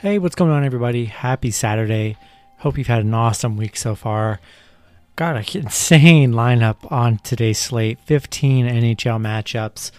Hey, what's going on, everybody? Happy Saturday. Hope you've had an awesome week so far. Got an insane lineup on today's slate 15 NHL matchups.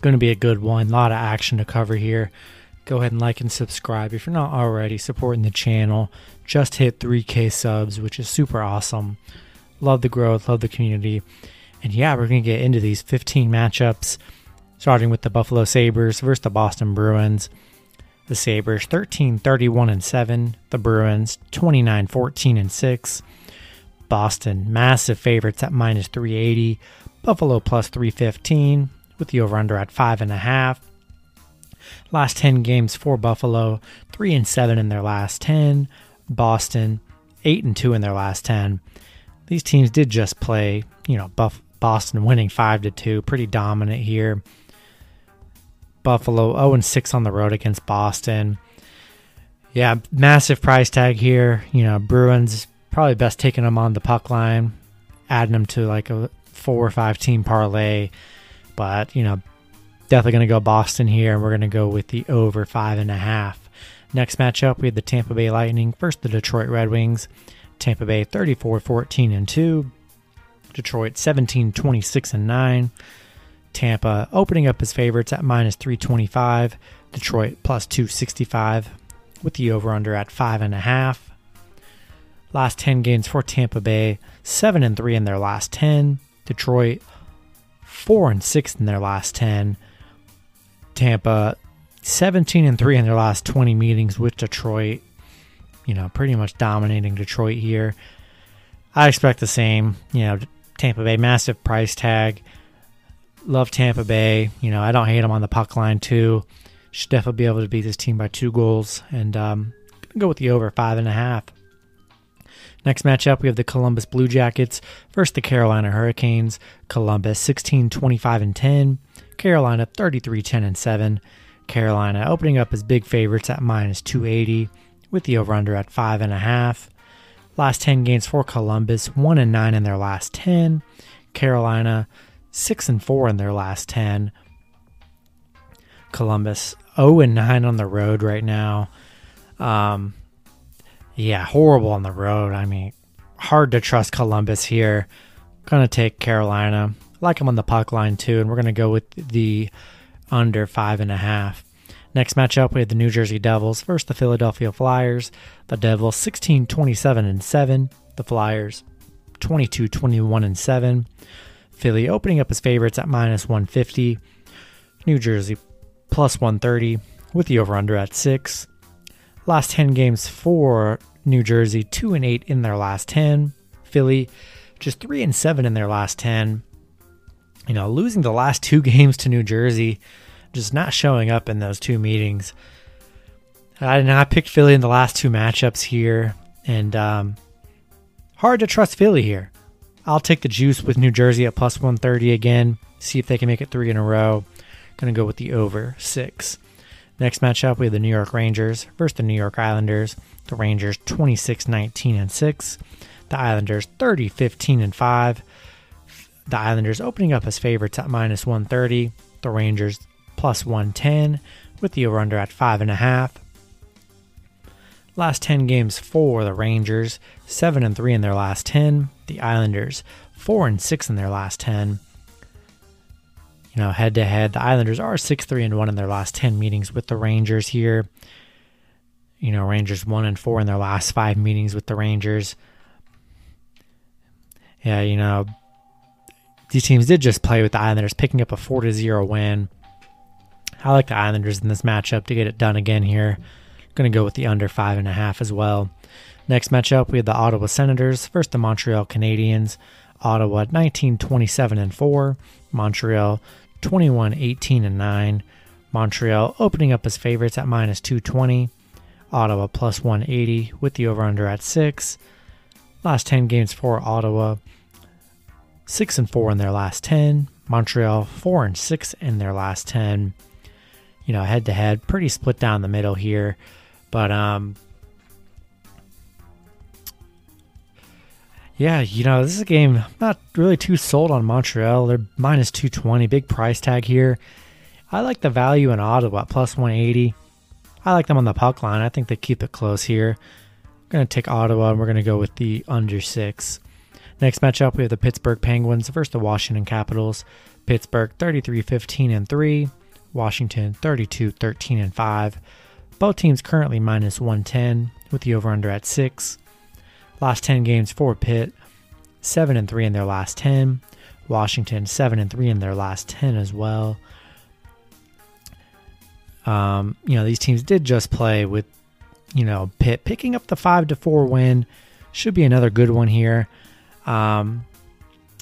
Going to be a good one. A lot of action to cover here. Go ahead and like and subscribe if you're not already supporting the channel. Just hit 3K subs, which is super awesome. Love the growth, love the community. And yeah, we're going to get into these 15 matchups, starting with the Buffalo Sabres versus the Boston Bruins. The Sabres 13 31 and 7, the Bruins 29 14 and 6. Boston massive favorites at minus 380, Buffalo plus 315 with the over under at 5.5. Last 10 games for Buffalo, 3 and 7 in their last 10. Boston 8 and 2 in their last 10. These teams did just play, you know, Buff- Boston winning 5 to 2, pretty dominant here. Buffalo 0 6 on the road against Boston. Yeah, massive price tag here. You know, Bruins probably best taking them on the puck line, adding them to like a four or five team parlay. But, you know, definitely going to go Boston here, and we're going to go with the over five and a half. Next matchup, we had the Tampa Bay Lightning versus the Detroit Red Wings. Tampa Bay 34 14 and 2. Detroit 17 26 and 9. Tampa opening up as favorites at minus 325. Detroit plus 265 with the over under at 5.5. Last 10 games for Tampa Bay 7 and 3 in their last 10. Detroit 4 and 6 in their last 10. Tampa 17 and 3 in their last 20 meetings with Detroit. You know, pretty much dominating Detroit here. I expect the same. You know, Tampa Bay, massive price tag. Love Tampa Bay. You know, I don't hate them on the puck line, too. Should definitely be able to beat this team by two goals. And um, go with the over five and a half. Next matchup, we have the Columbus Blue Jackets versus the Carolina Hurricanes. Columbus 16 25 and 10. Carolina 33 10 and 7. Carolina opening up as big favorites at minus 280 with the over under at 5.5. Last 10 games for Columbus 1 and 9 in their last 10. Carolina 6 and 4 in their last 10. Columbus 0 and 9 on the road right now. Um, yeah, horrible on the road. I mean, hard to trust Columbus here. Gonna take Carolina. like them on the puck line too, and we're gonna go with the under five and a half. Next matchup, we have the New Jersey Devils versus the Philadelphia Flyers. The Devils 16 27 and 7. The Flyers 22 21 and 7. Philly opening up as favorites at minus 150. New Jersey plus 130 with the over under at 6. Last 10 games for New Jersey, 2 and 8 in their last 10. Philly just 3 and 7 in their last 10. You know, losing the last two games to New Jersey, just not showing up in those two meetings. I, I picked Philly in the last two matchups here, and um, hard to trust Philly here. I'll take the juice with New Jersey at plus 130 again, see if they can make it three in a row. Going to go with the over six. Next matchup, we have the New York Rangers versus the New York Islanders. The Rangers 26 19 and 6. The Islanders 30 15 and 5. The Islanders opening up as favorites at minus 130. The Rangers plus 110 with the over under at 5.5. Last 10 games for the Rangers 7 and 3 in their last 10. The Islanders 4 and 6 in their last 10 you know, head to head. The Islanders are 6 3 and 1 in their last 10 meetings with the Rangers here. You know, Rangers 1 and 4 in their last five meetings with the Rangers. Yeah, you know, these teams did just play with the Islanders, picking up a 4 to 0 win. I like the Islanders in this matchup to get it done again here. Going to go with the under 5.5 as well. Next matchup, we have the Ottawa Senators versus the Montreal Canadiens. Ottawa 19 27 and 4. Montreal 21 18 and 9. Montreal opening up as favorites at minus 220. Ottawa plus 180 with the over under at 6. Last 10 games for Ottawa 6 and 4 in their last 10. Montreal 4 and 6 in their last 10. You know, head to head, pretty split down the middle here. But um yeah, you know, this is a game I'm not really too sold on Montreal. They're minus 220, big price tag here. I like the value in Ottawa, plus 180. I like them on the puck line. I think they keep it close here. I'm going to take Ottawa, and we're going to go with the under six. Next matchup, we have the Pittsburgh Penguins versus the Washington Capitals. Pittsburgh 33 15 and 3, Washington 32 13 and 5. Both teams currently minus 110 with the over under at 6. Last 10 games for Pitt, 7 and 3 in their last 10. Washington 7 and 3 in their last 10 as well. Um, you know, these teams did just play with you know, Pitt picking up the 5 to 4 win. Should be another good one here. Um,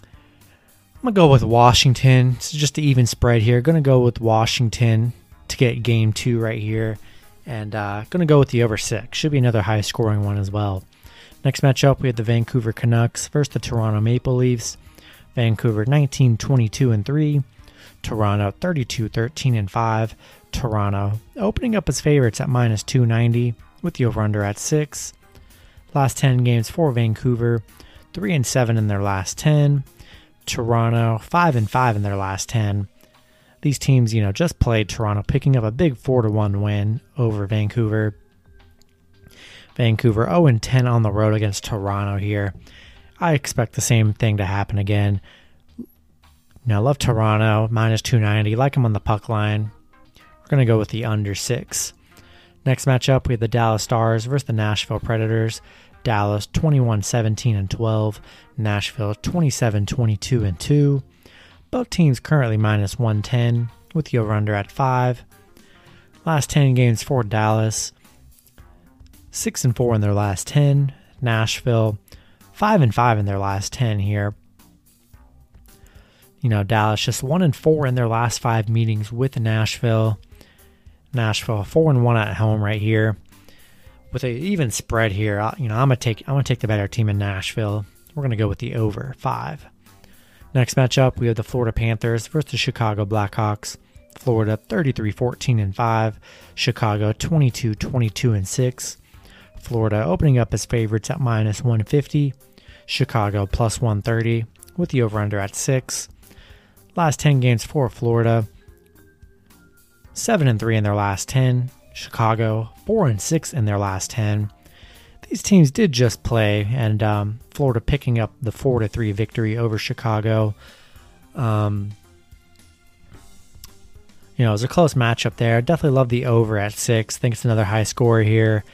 I'm gonna go with Washington. It's just an even spread here. Gonna go with Washington to get game two right here, and uh, gonna go with the over six. Should be another high scoring one as well. Next matchup, we have the Vancouver Canucks versus the Toronto Maple Leafs. Vancouver 19 22 and 3, Toronto 32 13 and 5. Toronto opening up as favorites at minus 290 with the over under at 6. Last 10 games for Vancouver, 3 and 7 in their last 10. Toronto 5 and 5 in their last 10. These teams, you know, just played Toronto picking up a big 4 to 1 win over Vancouver. Vancouver 0 and 10 on the road against Toronto here. I expect the same thing to happen again. Now, I love Toronto, minus 290. Like them on the puck line. We're going to go with the under 6. Next matchup, we have the Dallas Stars versus the Nashville Predators. Dallas 21 17 and 12, Nashville 27 22 and 2. Both teams currently minus 110 with the over under at 5. Last 10 games for Dallas 6 and 4 in their last 10. Nashville 5 and 5 in their last 10 here. You know, Dallas just 1 and 4 in their last 5 meetings with Nashville. Nashville 4 and 1 at home right here with an even spread here, you know, I'm gonna take I'm gonna take the better team in Nashville. We're gonna go with the over five. Next matchup, we have the Florida Panthers versus the Chicago Blackhawks. Florida 33-14 and 5, Chicago 22-22 and 6. Florida opening up as favorites at minus 150, Chicago plus 130 with the over under at 6. Last 10 games for Florida, 7 and 3 in their last 10, Chicago, four and six in their last ten. These teams did just play, and um, Florida picking up the four to three victory over Chicago. Um, you know, it was a close matchup there. Definitely love the over at six. Think it's another high score here.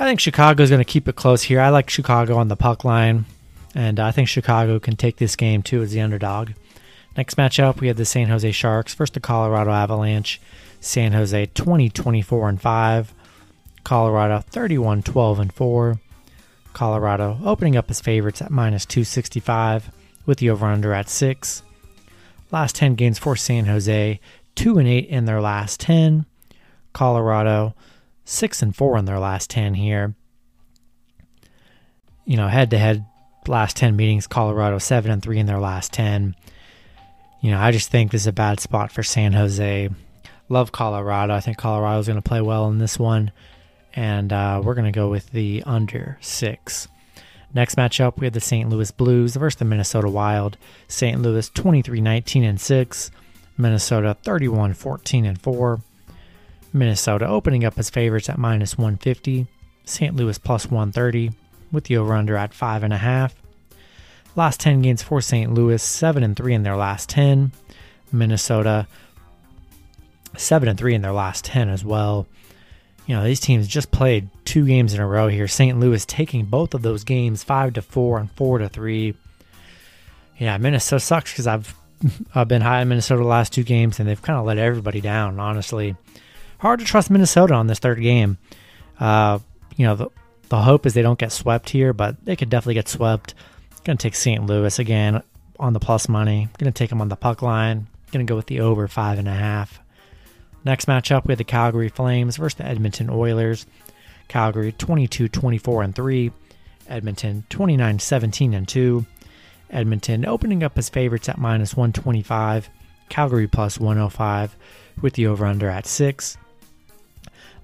I think Chicago is going to keep it close here. I like Chicago on the puck line, and I think Chicago can take this game too as the underdog. Next matchup, we have the San Jose Sharks versus the Colorado Avalanche. San Jose 20 24 and 5. Colorado 31 12 and 4. Colorado opening up as favorites at minus 265 with the over under at 6. Last 10 games for San Jose 2 and 8 in their last 10. Colorado 6 and 4 in their last 10 here. You know, head to head last 10 meetings Colorado 7 and 3 in their last 10. You know, I just think this is a bad spot for San Jose. Love Colorado. I think Colorado's going to play well in this one. And uh, we're going to go with the under six. Next matchup, we have the St. Louis Blues versus the Minnesota Wild. St. Louis 23 19 and 6. Minnesota 31 14 and 4. Minnesota opening up as favorites at minus 150. St. Louis plus 130 with the over under at 5.5. Last 10 games for St. Louis, 7 and 3 in their last 10. Minnesota seven and three in their last ten as well. You know, these teams just played two games in a row here. St. Louis taking both of those games five to four and four to three. Yeah, Minnesota sucks because I've I've been high in Minnesota the last two games and they've kind of let everybody down. Honestly, hard to trust Minnesota on this third game. Uh, you know, the the hope is they don't get swept here, but they could definitely get swept. Going to take St. Louis again on the plus money. Going to take them on the puck line. Going to go with the over five and a half. Next matchup, we have the Calgary Flames versus the Edmonton Oilers. Calgary 22 24 and 3. Edmonton 29 17 and 2. Edmonton opening up as favorites at minus 125. Calgary plus 105 with the over under at 6.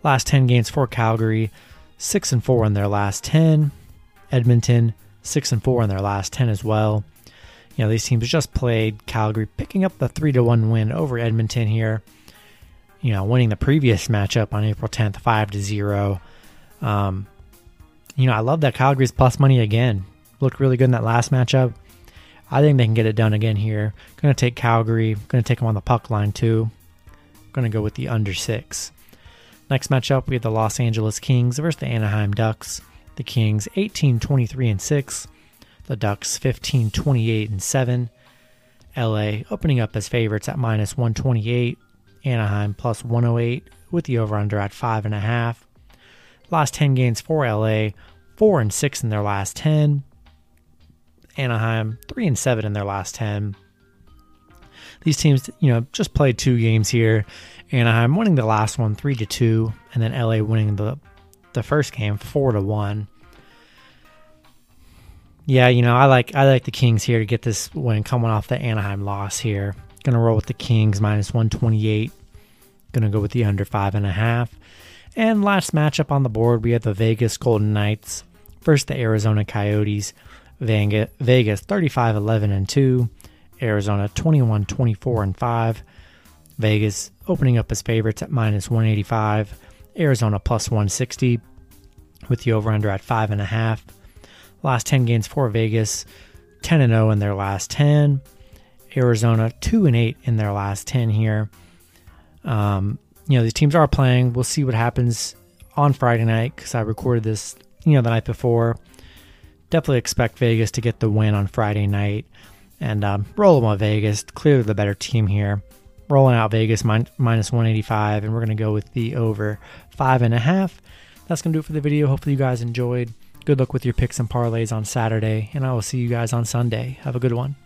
Last 10 games for Calgary, 6 and 4 in their last 10. Edmonton 6 and 4 in their last 10 as well. You know, these teams just played Calgary picking up the 3 to 1 win over Edmonton here you know, winning the previous matchup on April 10th, 5 to 0. Um, you know, I love that Calgary's plus money again. Looked really good in that last matchup. I think they can get it done again here. Going to take Calgary. Going to take them on the puck line too. Going to go with the under six. Next matchup, we have the Los Angeles Kings versus the Anaheim Ducks. The Kings 18 23 and 6. The Ducks 15 28 and 7. LA opening up as favorites at minus 128. Anaheim plus 108 with the over under at 5.5. Last 10 games for LA, 4 and 6 in their last 10. Anaheim, 3 and 7 in their last 10. These teams, you know, just played two games here. Anaheim winning the last one 3 to 2 and then LA winning the the first game 4 to 1. Yeah, you know, I like I like the Kings here to get this win coming off the Anaheim loss here. Gonna roll with the Kings minus 128. Gonna go with the under five and a half. And last matchup on the board, we have the Vegas Golden Knights versus the Arizona Coyotes. Vegas 35 11 and 2, Arizona 21 24 and 5. Vegas opening up as favorites at minus 185, Arizona plus 160 with the over under at 5.5. Last 10 games for Vegas 10 and 0 in their last 10. Arizona 2 and 8 in their last 10 here. Um, you know, these teams are playing. We'll see what happens on Friday night because I recorded this, you know, the night before. Definitely expect Vegas to get the win on Friday night and um, roll them on Vegas. Clearly the better team here. Rolling out Vegas min- minus 185, and we're going to go with the over five and a half. That's going to do it for the video. Hopefully, you guys enjoyed. Good luck with your picks and parlays on Saturday, and I will see you guys on Sunday. Have a good one.